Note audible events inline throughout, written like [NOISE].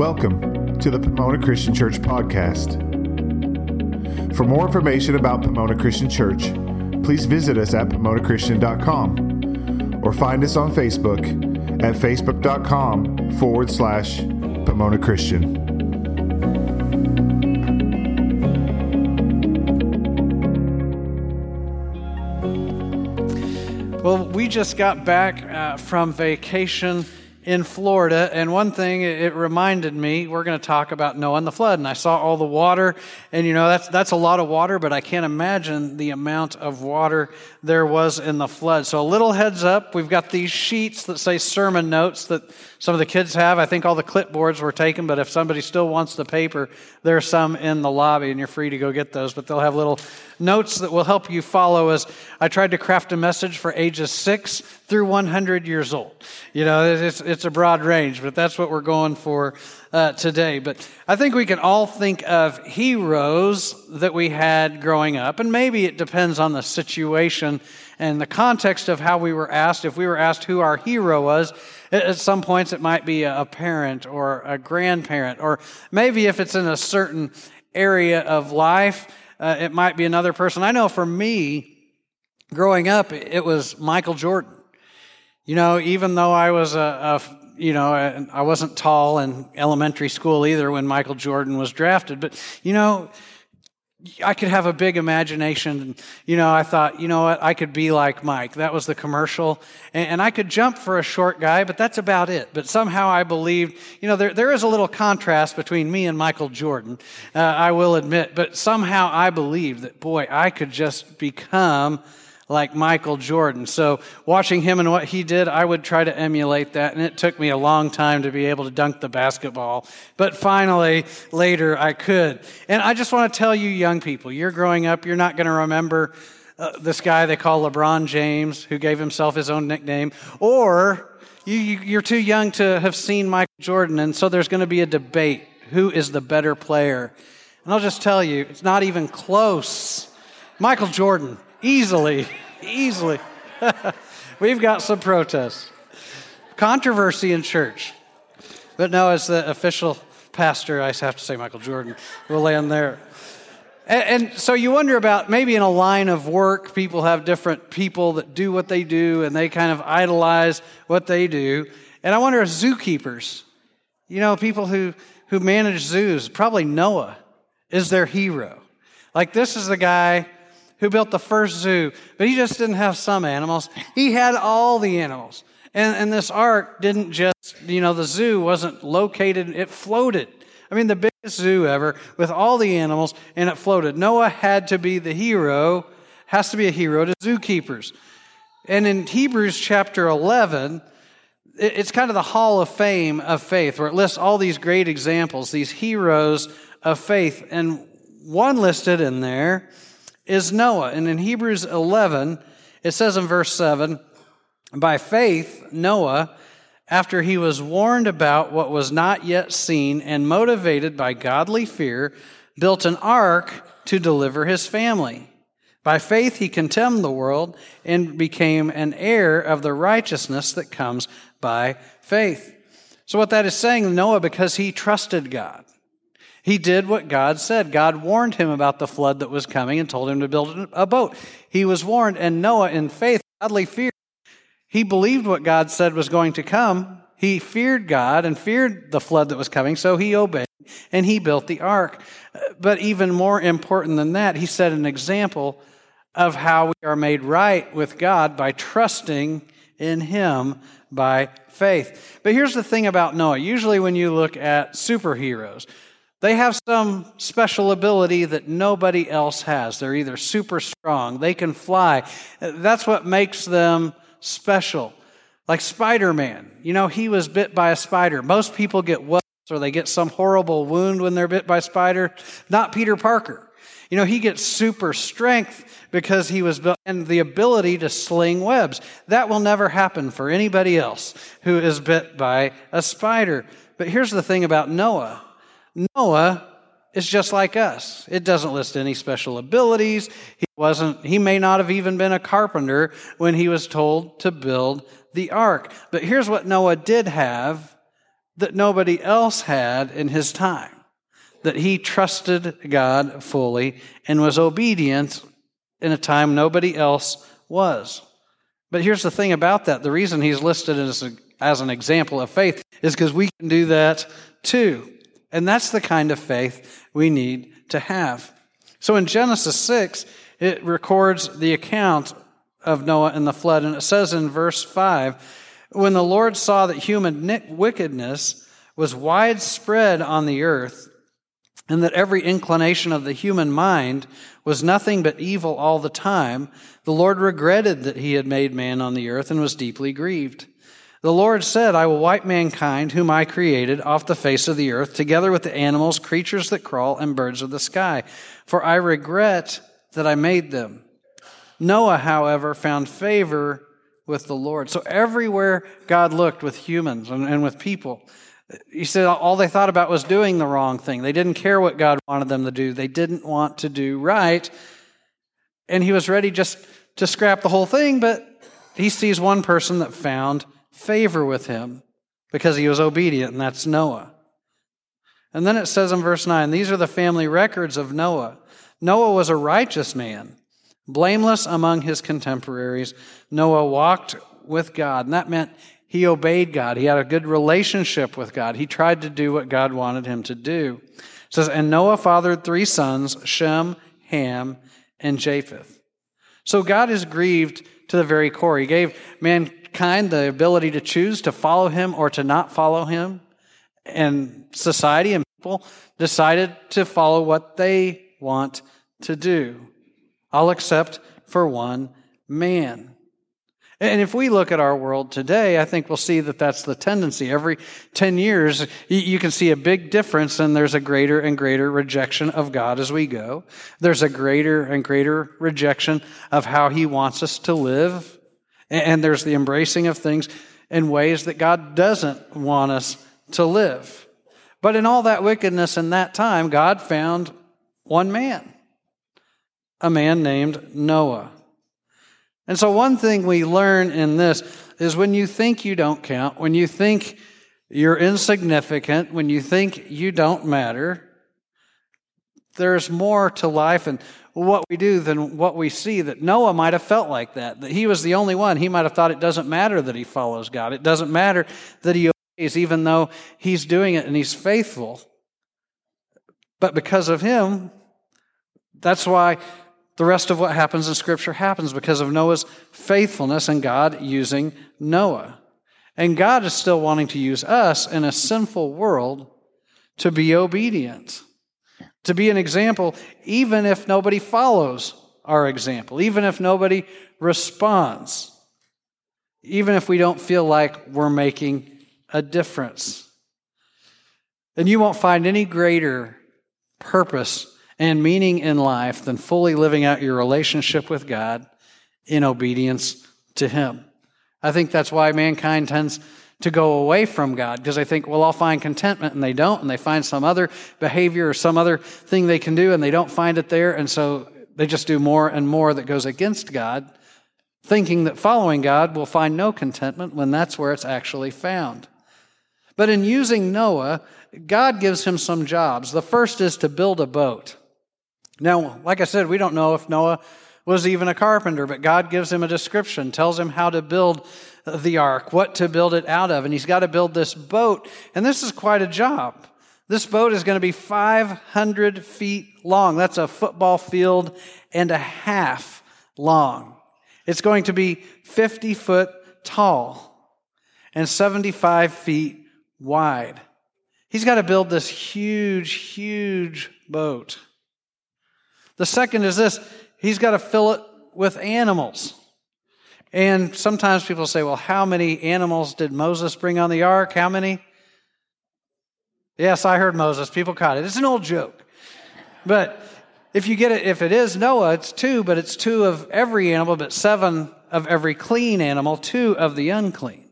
Welcome to the Pomona Christian Church podcast. For more information about Pomona Christian Church, please visit us at pomonachristian.com or find us on Facebook at facebook.com forward slash Pomona Christian. Well, we just got back uh, from vacation in Florida, and one thing it reminded me, we're going to talk about Noah and the flood, and I saw all the water, and you know that's that's a lot of water, but I can't imagine the amount of water there was in the flood. So a little heads up, we've got these sheets that say sermon notes that some of the kids have. I think all the clipboards were taken, but if somebody still wants the paper, there's some in the lobby, and you're free to go get those. But they'll have little notes that will help you follow as I tried to craft a message for ages six through 100 years old. You know, it's, it's a broad range, but that's what we're going for uh, today. But I think we can all think of heroes that we had growing up, and maybe it depends on the situation and the context of how we were asked. If we were asked who our hero was, at some points it might be a parent or a grandparent, or maybe if it's in a certain area of life, uh, it might be another person. I know for me, growing up, it was Michael Jordan. You know, even though I was a, a you know, I wasn't tall in elementary school either when Michael Jordan was drafted, but you know, I could have a big imagination. And, You know, I thought, you know what, I could be like Mike. That was the commercial. And, and, I could jump for a short guy, but that's about it. But somehow I believed, you know, there, there is a little contrast between me and Michael Jordan, uh, I will admit. But somehow I believed that, boy, I could just become like Michael Jordan. So, watching him and what he did, I would try to emulate that. And it took me a long time to be able to dunk the basketball. But finally, later, I could. And I just want to tell you, young people, you're growing up, you're not going to remember uh, this guy they call LeBron James, who gave himself his own nickname, or you, you're too young to have seen Michael Jordan. And so, there's going to be a debate who is the better player. And I'll just tell you, it's not even close. Michael Jordan Easily, easily. [LAUGHS] We've got some protests. Controversy in church. But no, as the official pastor, I have to say Michael Jordan. We'll land there. And, and, so you wonder about maybe in a line of work, people have different people that do what they do and they kind of idolize what they do. And I wonder if zookeepers, you know, people who, who manage zoos, probably Noah is their hero. Like, this is the guy who built the first zoo, but he just didn't have some animals. He had all the animals. And, and this ark didn't just, you know, the zoo wasn't located, it floated. I mean, the biggest zoo ever with all the animals, and it floated. Noah had to be the hero, has to be a hero to zookeepers. And in Hebrews chapter 11, it's kind of the hall of fame of faith, where it lists all these great examples, these heroes of faith. And one listed in there is Noah. And in Hebrews 11, it says in verse 7 By faith, Noah, after he was warned about what was not yet seen and motivated by godly fear, built an ark to deliver his family. By faith, he contemned the world and became an heir of the righteousness that comes by faith. So, what that is saying, Noah, because he trusted God. He did what God said. God warned him about the flood that was coming and told him to build a boat. He was warned, and Noah, in faith, godly fear, he believed what God said was going to come. He feared God and feared the flood that was coming, so he obeyed and he built the ark. But even more important than that, he set an example of how we are made right with God by trusting in him by faith. But here's the thing about Noah. Usually, when you look at superheroes, they have some special ability that nobody else has. They're either super strong, they can fly. That's what makes them special. Like Spider Man, you know, he was bit by a spider. Most people get webs or they get some horrible wound when they're bit by a spider. Not Peter Parker. You know, he gets super strength because he was built and the ability to sling webs. That will never happen for anybody else who is bit by a spider. But here's the thing about Noah Noah is just like us. It doesn't list any special abilities. He wasn't he may not have even been a carpenter when he was told to build the ark. But here's what Noah did have that nobody else had in his time. That he trusted God fully and was obedient in a time nobody else was. But here's the thing about that the reason he's listed as, a, as an example of faith is because we can do that too. And that's the kind of faith we need to have. So in Genesis 6, it records the account of Noah and the flood, and it says in verse 5 when the Lord saw that human wickedness was widespread on the earth, and that every inclination of the human mind was nothing but evil all the time, the Lord regretted that he had made man on the earth and was deeply grieved. The Lord said, I will wipe mankind, whom I created, off the face of the earth, together with the animals, creatures that crawl, and birds of the sky, for I regret that I made them. Noah, however, found favor with the Lord. So everywhere God looked with humans and, and with people, he said all they thought about was doing the wrong thing. They didn't care what God wanted them to do. They didn't want to do right. And he was ready just to scrap the whole thing, but he sees one person that found favor with him because he was obedient, and that's Noah. And then it says in verse 9 these are the family records of Noah. Noah was a righteous man blameless among his contemporaries. Noah walked with God, and that meant he obeyed God. He had a good relationship with God. He tried to do what God wanted him to do. It says, and Noah fathered three sons, Shem, Ham, and Japheth. So God is grieved to the very core. He gave mankind the ability to choose to follow him or to not follow him. And society and people decided to follow what they want to do. I'll accept for one man. And if we look at our world today, I think we'll see that that's the tendency. Every 10 years, you can see a big difference, and there's a greater and greater rejection of God as we go. There's a greater and greater rejection of how He wants us to live. And there's the embracing of things in ways that God doesn't want us to live. But in all that wickedness in that time, God found one man a man named Noah. And so, one thing we learn in this is when you think you don't count, when you think you're insignificant, when you think you don't matter, there's more to life and what we do than what we see. That Noah might have felt like that, that he was the only one. He might have thought it doesn't matter that he follows God, it doesn't matter that he obeys, even though he's doing it and he's faithful. But because of him, that's why the rest of what happens in Scripture happens because of Noah's faithfulness and God using Noah. And God is still wanting to use us in a sinful world to be obedient, to be an example, even if nobody follows our example, even if nobody responds, even if we don't feel like we're making a difference. And you won't find any greater purpose and meaning in life than fully living out your relationship with God in obedience to Him. I think that's why mankind tends to go away from God because they think, well, I'll find contentment, and they don't, and they find some other behavior or some other thing they can do, and they don't find it there, and so they just do more and more that goes against God, thinking that following God will find no contentment when that's where it's actually found. But in using Noah, God gives him some jobs. The first is to build a boat. Now, like I said, we don't know if Noah was even a carpenter, but God gives him a description, tells him how to build the ark, what to build it out of, and he's got to build this boat. And this is quite a job. This boat is going to be 500 feet long. That's a football field and a half long. It's going to be 50 foot tall and 75 feet wide. He's got to build this huge, huge boat. The second is this he's got to fill it with animals. And sometimes people say, well, how many animals did Moses bring on the ark? How many? Yes, I heard Moses. People caught it. It's an old joke. But if you get it, if it is Noah, it's two, but it's two of every animal, but seven of every clean animal, two of the unclean.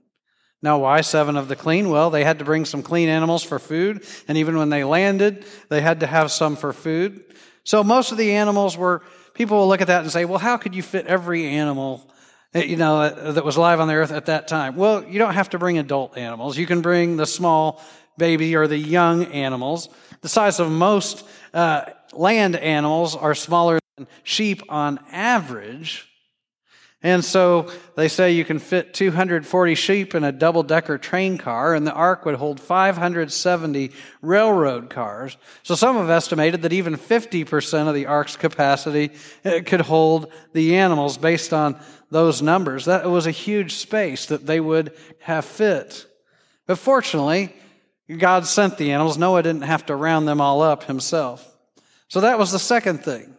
Now, why seven of the clean? Well, they had to bring some clean animals for food, and even when they landed, they had to have some for food. So most of the animals were, people will look at that and say, well, how could you fit every animal eh, you know, that was alive on the earth at that time? Well, you don't have to bring adult animals. You can bring the small baby or the young animals. The size of most uh, land animals are smaller than sheep on average. And so they say you can fit 240 sheep in a double decker train car, and the ark would hold 570 railroad cars. So some have estimated that even 50% of the ark's capacity uh, could hold the animals based on those numbers. That was a huge space that they would have fit. But fortunately, God sent the animals. Noah didn't have to round them all up himself. So that was the second thing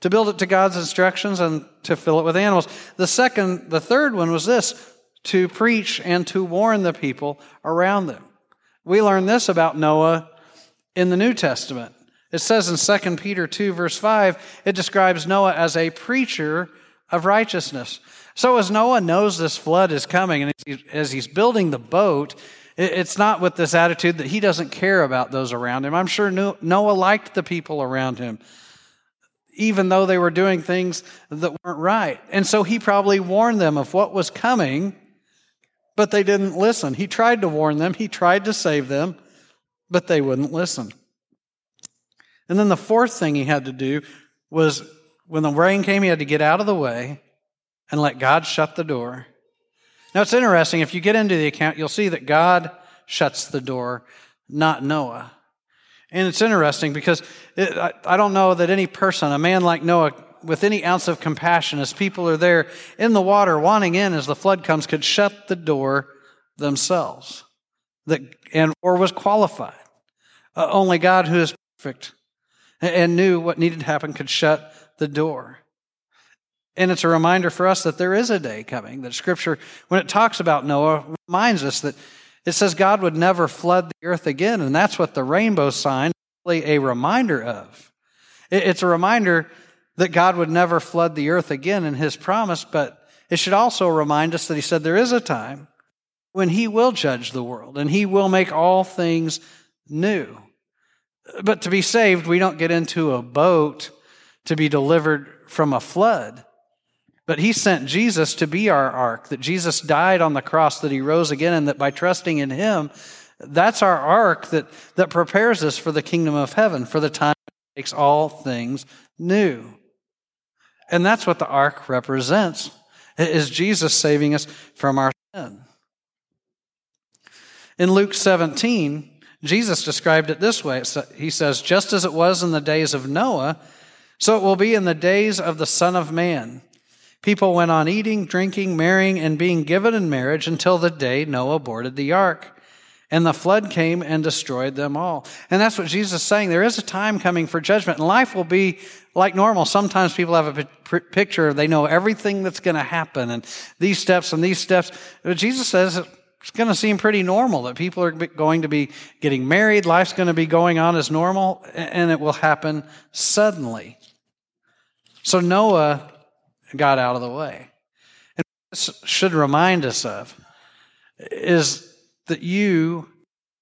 to build it to God's instructions and to fill it with animals. The second, the third one was this to preach and to warn the people around them. We learn this about Noah in the New Testament. It says in 2 Peter 2, verse 5, it describes Noah as a preacher of righteousness. So, as Noah knows this flood is coming, and as he's building the boat, it's not with this attitude that he doesn't care about those around him. I'm sure Noah liked the people around him even though they were doing things that weren't right. And so he probably warned them of what was coming, but they didn't listen. He tried to warn them, he tried to save them, but they wouldn't listen. And then the fourth thing he had to do was when the rain came, he had to get out of the way and let God shut the door. Now it's interesting, if you get into the account, you'll see that God shuts the door, not Noah. And it's interesting because it, I, I don't know that any person, a man like Noah, with any ounce of compassion, as people are there in the water wanting in as the flood comes, could shut the door themselves that, and, or was qualified. Uh, only God, who is perfect and knew what needed to happen, could shut the door. And it's a reminder for us that there is a day coming, that Scripture, when it talks about Noah, reminds us that it says God would never flood the earth again, and that's what the rainbow sign is a reminder of. It's a reminder that God would never flood the earth again in his promise, but it should also remind us that he said there is a time when he will judge the world and he will make all things new. But to be saved, we don't get into a boat to be delivered from a flood. But he sent Jesus to be our ark, that Jesus died on the cross, that he rose again, and that by trusting in him, that's our ark that, that prepares us for the kingdom of heaven, for the time that makes all things new. And that's what the ark represents, is Jesus saving us from our sin. In Luke 17, Jesus described it this way. He says, Just as it was in the days of Noah, so it will be in the days of the Son of Man. People went on eating, drinking, marrying, and being given in marriage until the day Noah boarded the ark. And the flood came and destroyed them all. And that's what Jesus is saying. There is a time coming for judgment, and life will be like normal. Sometimes people have a picture, they know everything that's going to happen, and these steps and these steps. But Jesus says it's going to seem pretty normal that people are going to be getting married, life's going to be going on as normal, and it will happen suddenly. So Noah got out of the way. And this should remind us of is that you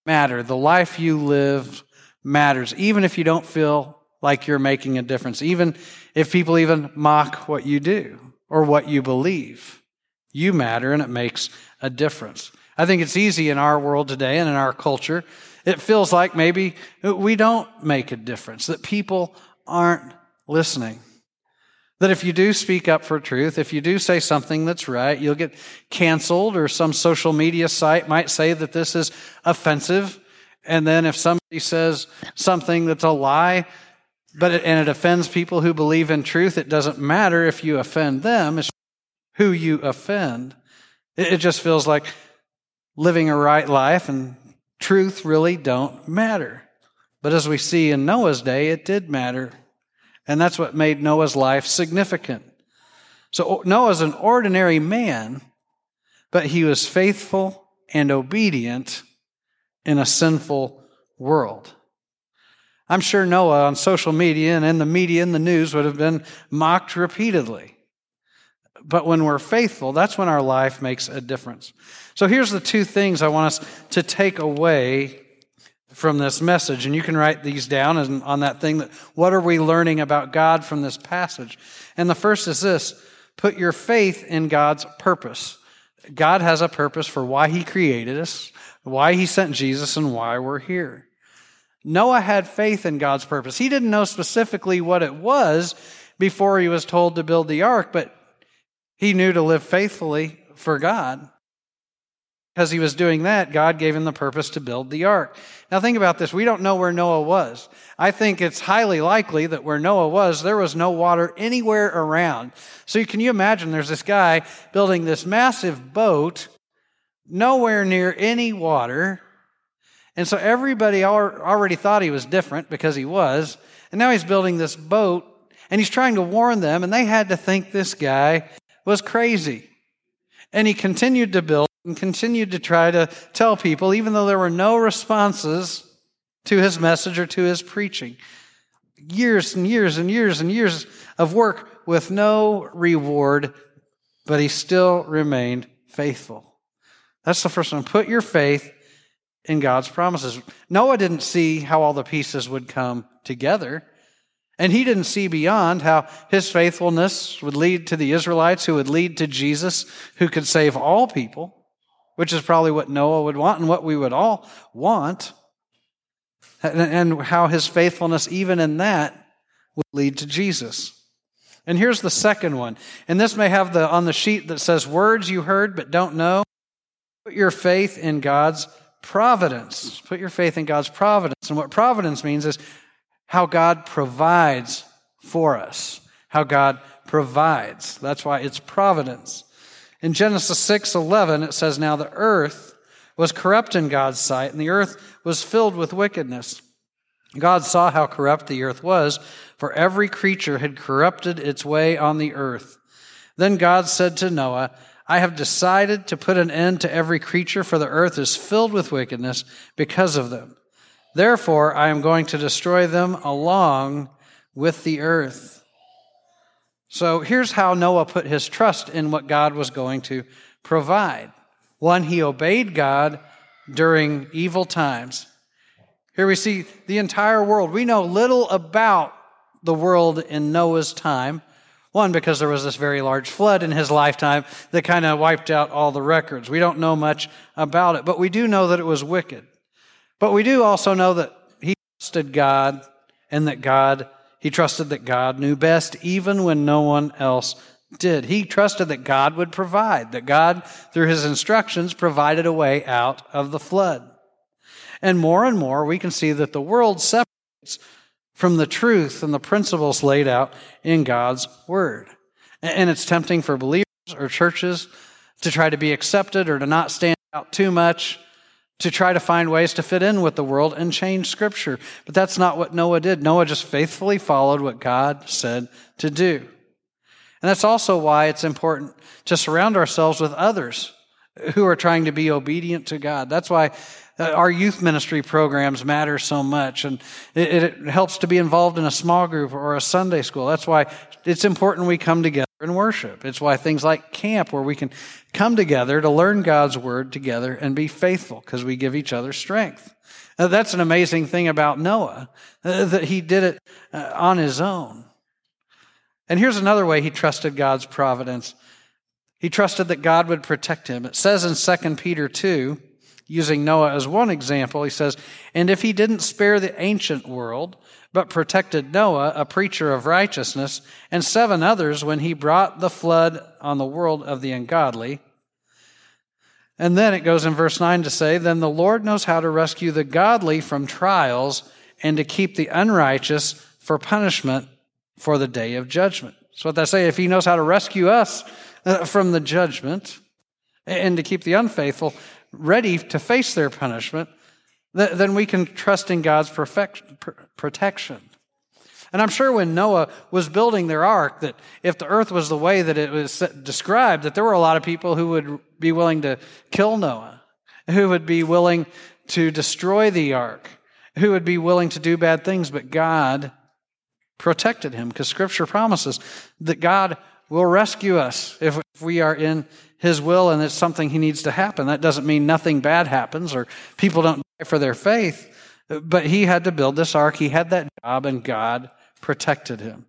matter. The life you live matters, even if you don't feel like you're making a difference, even if people even mock what you do or what you believe. You matter and it makes a difference. I think it's easy in our world today and in our culture. It feels like maybe we don't make a difference, that people aren't listening. That if you do speak up for truth, if you do say something that's right, you'll get canceled, or some social media site might say that this is offensive. And then if somebody says something that's a lie, but it, and it offends people who believe in truth, it doesn't matter if you offend them, it's who you offend. It, it just feels like living a right life and truth really don't matter. But as we see in Noah's day, it did matter. And that's what made Noah's life significant. So Noah's an ordinary man, but he was faithful and obedient in a sinful world. I'm sure Noah on social media and in the media and the news would have been mocked repeatedly. But when we're faithful, that's when our life makes a difference. So here's the two things I want us to take away from this message. And you can write these down and on that thing that what are we learning about God from this passage? And the first is this put your faith in God's purpose. God has a purpose for why he created us, why he sent Jesus, and why we're here. Noah had faith in God's purpose. He didn't know specifically what it was before he was told to build the ark, but he knew to live faithfully for God. Because he was doing that, God gave him the purpose to build the ark. Now, think about this. We don't know where Noah was. I think it's highly likely that where Noah was, there was no water anywhere around. So, can you imagine there's this guy building this massive boat, nowhere near any water. And so, everybody already thought he was different because he was. And now he's building this boat and he's trying to warn them, and they had to think this guy was crazy. And he continued to build and continued to try to tell people, even though there were no responses to his message or to his preaching. Years and years and years and years of work with no reward, but he still remained faithful. That's the first one. Put your faith in God's promises. Noah didn't see how all the pieces would come together. And he didn't see beyond how his faithfulness would lead to the Israelites, who would lead to Jesus, who could save all people which is probably what Noah would want and what we would all want, and how his faithfulness, even in that, would lead to Jesus. And here's the second one. And this may have the on the sheet that says words you heard but don't know. Put your faith in God's providence. Put your faith in God's providence. And what providence means is how God provides for us. How God provides. That's why it's providence. In Genesis 6 11, it says, Now the earth was corrupt in God's sight, and the earth was filled with wickedness. God saw how corrupt the earth was, for every creature had corrupted its way on the earth. Then God said to Noah, I have decided to put an end to every creature, for the earth is filled with wickedness because of them. Therefore, I am going to destroy them along with the earth. So here's how Noah put his trust in what God was going to provide. One, he obeyed God during evil times. Here we see the entire world. We know little about the world in Noah's time. One, because there was this very large flood in his lifetime that kind of wiped out all the records. We don't know much about it, but we do know that it was wicked. But we do also know that he trusted God and that God he trusted that God knew best even when no one else did. He trusted that God would provide, that God, through his instructions, provided a way out of the flood. And more and more, we can see that the world separates from the truth and the principles laid out in God's word. And it's tempting for believers or churches to try to be accepted or to not stand out too much to try to find ways to fit in with the world and change Scripture. But that's not what Noah did. Noah just faithfully followed what God said to do. And that's also why it's important to surround ourselves with others who are trying to be obedient to God. That's why our youth ministry programs matter so much. And it, it, helps to be involved in a small group or a Sunday school. That's why it's important we come together and worship. It's why things like camp, where we can come together to learn God's word together and be faithful because we give each other strength. Now, that's an amazing thing about Noah, uh, that he did it uh, on his own. And here's another way he trusted God's providence. He trusted that God would protect him. It says in 2 Peter 2, using Noah as one example, he says, And if he didn't spare the ancient world, but protected Noah, a preacher of righteousness, and seven others when he brought the flood on the world of the ungodly. And then it goes in verse 9 to say, Then the Lord knows how to rescue the godly from trials and to keep the unrighteous for punishment for the day of judgment. So what they say, if he knows how to rescue us uh, from the judgment and to keep the unfaithful ready to face their punishment, then we can trust in God's protection. And I'm sure when Noah was building their ark, that if the earth was the way that it was described, that there were a lot of people who would be willing to kill Noah, who would be willing to destroy the ark, who would be willing to do bad things, but God protected him because scripture promises that God will rescue us if we are in his will and it's something he needs to happen. That doesn't mean nothing bad happens or people don't die for their faith, but he had to build this ark. He had that job and God protected him.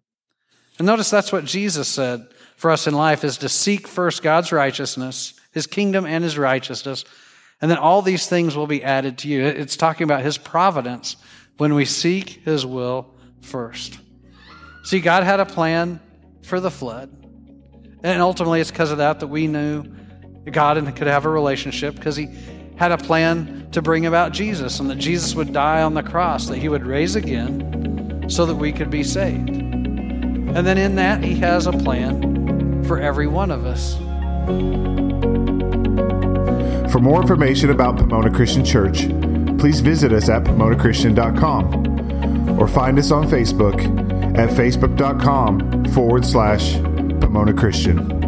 And notice that's what Jesus said for us in life is to seek first God's righteousness, his kingdom and his righteousness, and then all these things will be added to you. It's talking about his providence when we seek his will first. See, God had a plan for the flood. And ultimately, it's because of that that we knew God and could have a relationship because he had a plan to bring about Jesus and that Jesus would die on the cross, that he would raise again so that we could be saved. And then in that, he has a plan for every one of us. For more information about Pomona Christian Church, please visit us at PomonaChristian.com or find us on Facebook at facebook.com forward slash Pomona Christian.